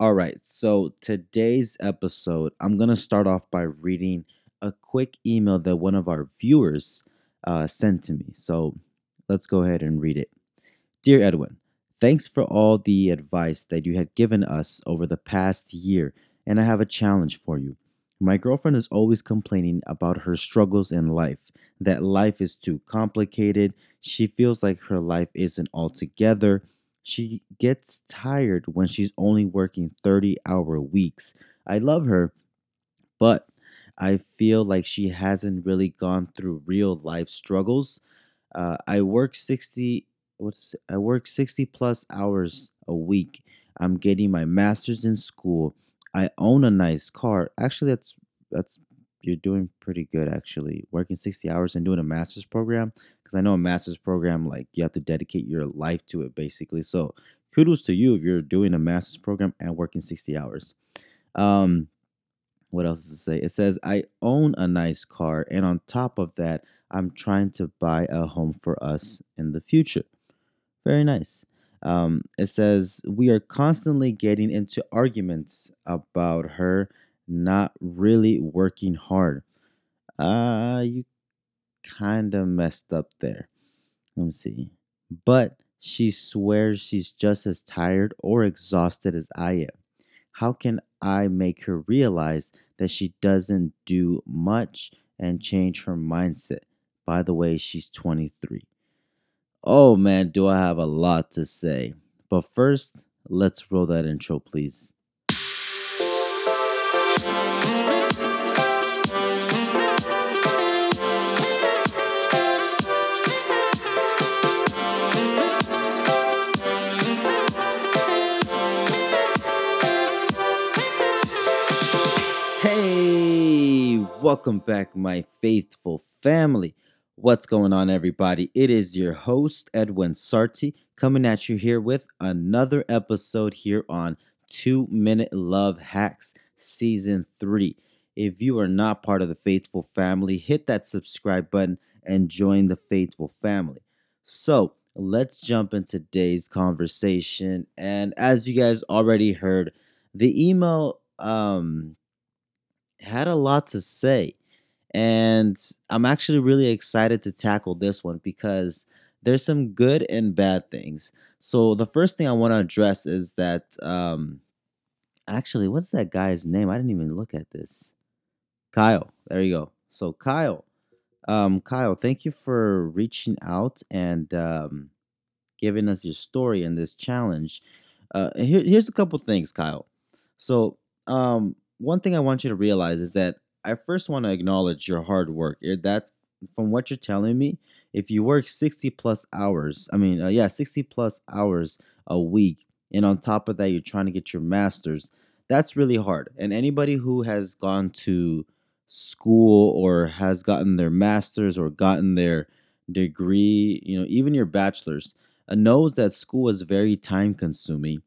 All right, so today's episode, I'm going to start off by reading a quick email that one of our viewers uh, sent to me. So let's go ahead and read it. Dear Edwin, thanks for all the advice that you had given us over the past year, and I have a challenge for you. My girlfriend is always complaining about her struggles in life, that life is too complicated. She feels like her life isn't all together she gets tired when she's only working 30 hour weeks. I love her, but I feel like she hasn't really gone through real life struggles. Uh, I work 60 what's I work 60 plus hours a week. I'm getting my masters in school. I own a nice car. Actually, that's that's you're doing pretty good actually. Working 60 hours and doing a master's program because I know a master's program like you have to dedicate your life to it basically. So kudos to you if you're doing a master's program and working 60 hours. Um, what else does it say? It says I own a nice car, and on top of that, I'm trying to buy a home for us in the future. Very nice. Um, it says we are constantly getting into arguments about her not really working hard. Uh, you kind of messed up there. Let me see. But she swears she's just as tired or exhausted as I am. How can I make her realize that she doesn't do much and change her mindset? By the way, she's 23. Oh man, do I have a lot to say. But first, let's roll that intro, please. Welcome back, my faithful family. What's going on, everybody? It is your host, Edwin Sarti, coming at you here with another episode here on Two Minute Love Hacks Season 3. If you are not part of the faithful family, hit that subscribe button and join the faithful family. So, let's jump into today's conversation. And as you guys already heard, the email um had a lot to say. And I'm actually really excited to tackle this one because there's some good and bad things. So the first thing I want to address is that um actually what's that guy's name? I didn't even look at this. Kyle. There you go. So Kyle. Um Kyle, thank you for reaching out and um giving us your story and this challenge. Uh here, here's a couple things, Kyle. So um one thing I want you to realize is that I first want to acknowledge your hard work. That's from what you're telling me. If you work 60 plus hours, I mean, uh, yeah, 60 plus hours a week, and on top of that, you're trying to get your master's, that's really hard. And anybody who has gone to school or has gotten their master's or gotten their degree, you know, even your bachelor's, uh, knows that school is very time consuming.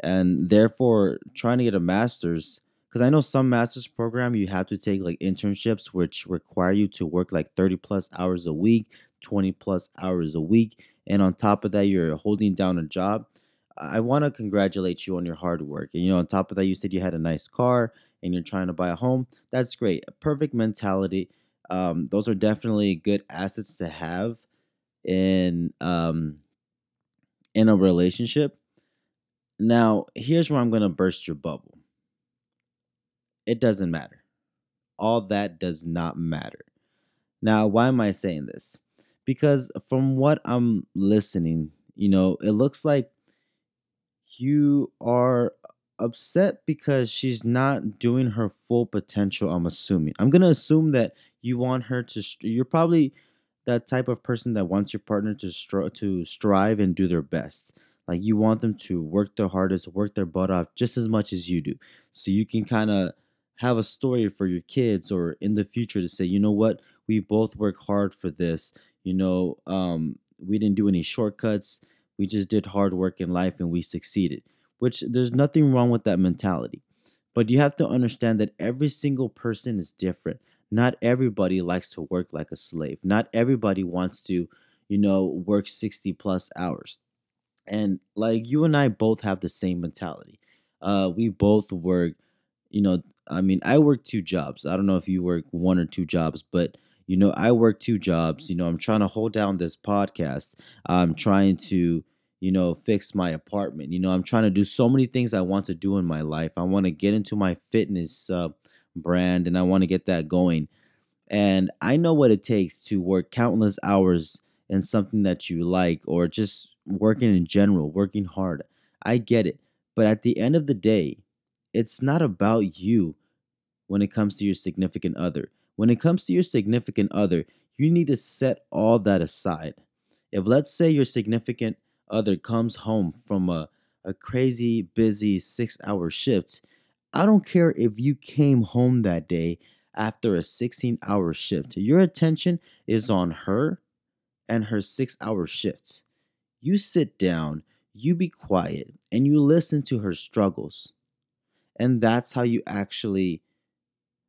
And therefore, trying to get a master's because I know some master's program you have to take like internships which require you to work like 30 plus hours a week, 20 plus hours a week, and on top of that you're holding down a job. I want to congratulate you on your hard work. And you know, on top of that you said you had a nice car and you're trying to buy a home. That's great. A perfect mentality. Um, those are definitely good assets to have in um, in a relationship. Now, here's where I'm going to burst your bubble it doesn't matter. All that does not matter. Now, why am I saying this? Because from what I'm listening, you know, it looks like you are upset because she's not doing her full potential. I'm assuming. I'm going to assume that you want her to, you're probably that type of person that wants your partner to, stri- to strive and do their best. Like you want them to work their hardest, work their butt off just as much as you do. So you can kind of have a story for your kids or in the future to say, you know what, we both work hard for this. You know, um, we didn't do any shortcuts. We just did hard work in life and we succeeded. Which there's nothing wrong with that mentality. But you have to understand that every single person is different. Not everybody likes to work like a slave. Not everybody wants to, you know, work 60 plus hours. And like you and I both have the same mentality Uh, we both work, you know, I mean, I work two jobs. I don't know if you work one or two jobs, but you know, I work two jobs. You know, I'm trying to hold down this podcast. I'm trying to, you know, fix my apartment. You know, I'm trying to do so many things I want to do in my life. I want to get into my fitness uh, brand and I want to get that going. And I know what it takes to work countless hours in something that you like or just working in general, working hard. I get it. But at the end of the day, it's not about you when it comes to your significant other. When it comes to your significant other, you need to set all that aside. If let's say your significant other comes home from a, a crazy busy six hour shift, I don't care if you came home that day after a 16 hour shift. Your attention is on her and her six hour shift. You sit down, you be quiet, and you listen to her struggles. And that's how you actually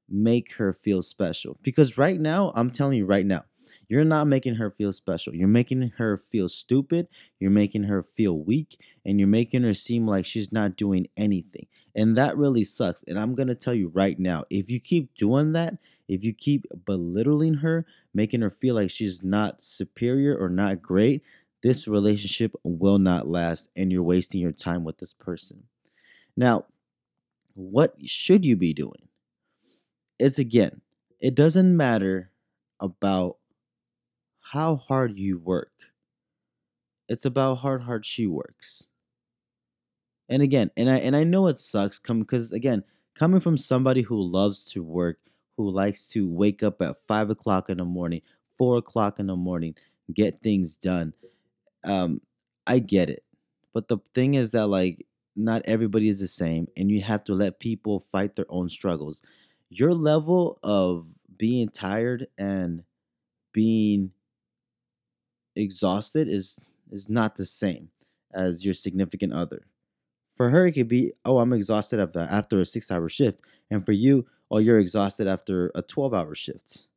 make her feel special. Because right now, I'm telling you right now, you're not making her feel special. You're making her feel stupid. You're making her feel weak. And you're making her seem like she's not doing anything. And that really sucks. And I'm going to tell you right now if you keep doing that, if you keep belittling her, making her feel like she's not superior or not great, this relationship will not last. And you're wasting your time with this person. Now, what should you be doing? Is again, it doesn't matter about how hard you work. It's about how hard she works. And again, and I and I know it sucks come because again, coming from somebody who loves to work, who likes to wake up at five o'clock in the morning, four o'clock in the morning, get things done. Um, I get it. But the thing is that like not everybody is the same, and you have to let people fight their own struggles. Your level of being tired and being exhausted is is not the same as your significant other. For her, it could be, oh, I'm exhausted after after a six hour shift, and for you, oh, you're exhausted after a twelve hour shift.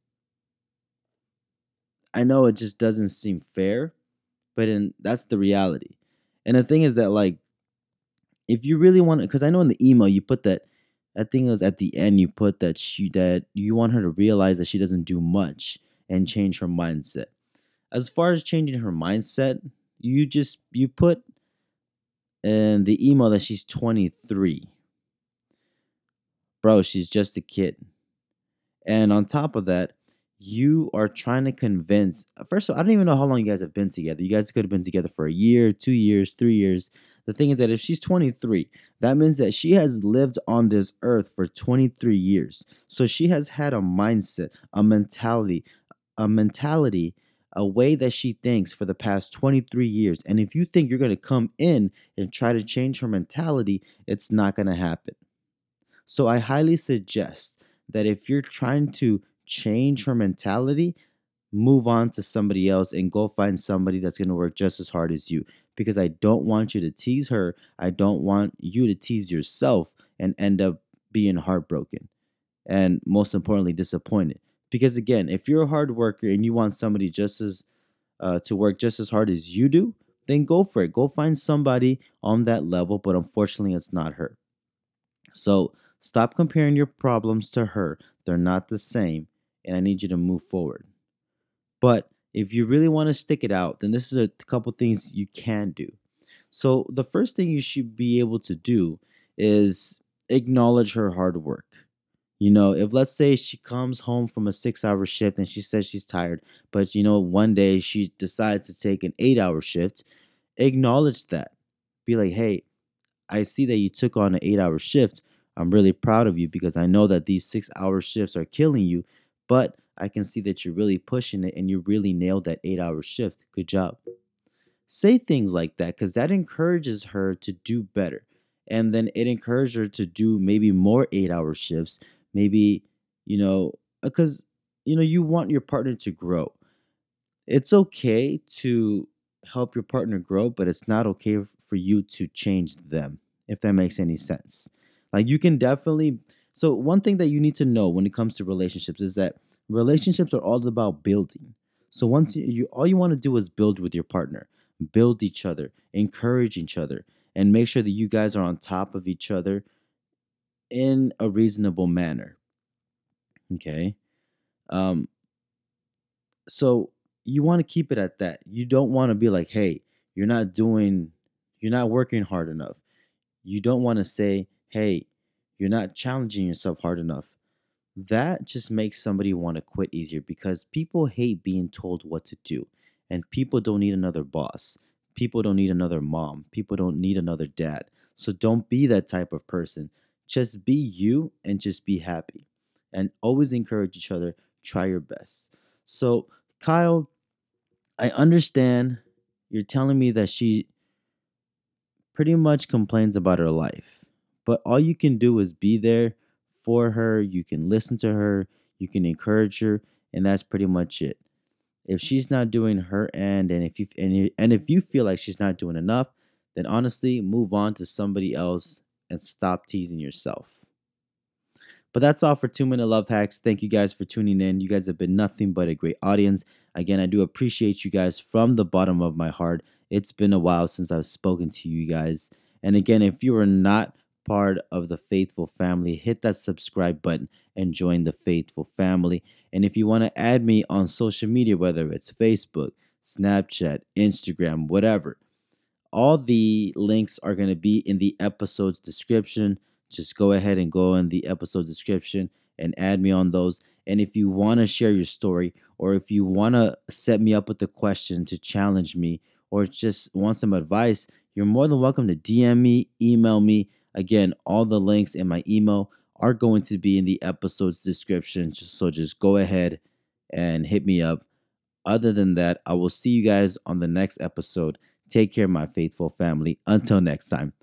I know it just doesn't seem fair, but in that's the reality. And the thing is that like if you really want to because I know in the email you put that I think it was at the end you put that she that you want her to realize that she doesn't do much and change her mindset. As far as changing her mindset, you just you put in the email that she's 23. Bro, she's just a kid. And on top of that, you are trying to convince uh, first of all, I don't even know how long you guys have been together. You guys could have been together for a year, two years, three years. The thing is that if she's 23, that means that she has lived on this earth for 23 years. So she has had a mindset, a mentality, a mentality, a way that she thinks for the past 23 years. And if you think you're going to come in and try to change her mentality, it's not going to happen. So I highly suggest that if you're trying to change her mentality, move on to somebody else and go find somebody that's going to work just as hard as you because I don't want you to tease her. I don't want you to tease yourself and end up being heartbroken and most importantly disappointed. Because again, if you're a hard worker and you want somebody just as uh, to work just as hard as you do, then go for it. Go find somebody on that level, but unfortunately, it's not her. So stop comparing your problems to her. They're not the same, and I need you to move forward. But if you really want to stick it out, then this is a couple things you can do. So, the first thing you should be able to do is acknowledge her hard work. You know, if let's say she comes home from a six hour shift and she says she's tired, but you know, one day she decides to take an eight hour shift, acknowledge that. Be like, hey, I see that you took on an eight hour shift. I'm really proud of you because I know that these six hour shifts are killing you, but I can see that you're really pushing it and you really nailed that eight hour shift. Good job. Say things like that because that encourages her to do better. And then it encourages her to do maybe more eight hour shifts. Maybe, you know, because, uh, you know, you want your partner to grow. It's okay to help your partner grow, but it's not okay for you to change them, if that makes any sense. Like, you can definitely. So, one thing that you need to know when it comes to relationships is that relationships are all about building. So once you, all you want to do is build with your partner, build each other, encourage each other. and make sure that you guys are on top of each other in a reasonable manner. Okay. Um, so you want to keep it at that. You don't want to be like, hey, you're not doing, you're not working hard enough. You don't want to say, hey, you're not challenging yourself hard enough. That just makes somebody want to quit easier because people hate being told what to do. And people don't need another boss. People don't need another mom. People don't need another dad. So don't be that type of person. Just be you and just be happy. And always encourage each other. Try your best. So, Kyle, I understand you're telling me that she pretty much complains about her life. But all you can do is be there for her. You can listen to her. You can encourage her. And that's pretty much it. If she's not doing her end, and if you and, you, and if you feel like she's not doing enough, then honestly move on to somebody else and stop teasing yourself. But that's all for two minute love hacks. Thank you guys for tuning in. You guys have been nothing but a great audience. Again, I do appreciate you guys from the bottom of my heart. It's been a while since I've spoken to you guys. And again, if you are not part of the faithful family, hit that subscribe button and join the faithful family. And if you want to add me on social media, whether it's Facebook, Snapchat, Instagram, whatever, all the links are going to be in the episode's description. Just go ahead and go in the episode description and add me on those. And if you want to share your story, or if you want to set me up with a question to challenge me, or just want some advice, you're more than welcome to DM me, email me. Again, all the links in my email are going to be in the episode's description. So just go ahead and hit me up. Other than that, I will see you guys on the next episode. Take care, my faithful family. Until next time.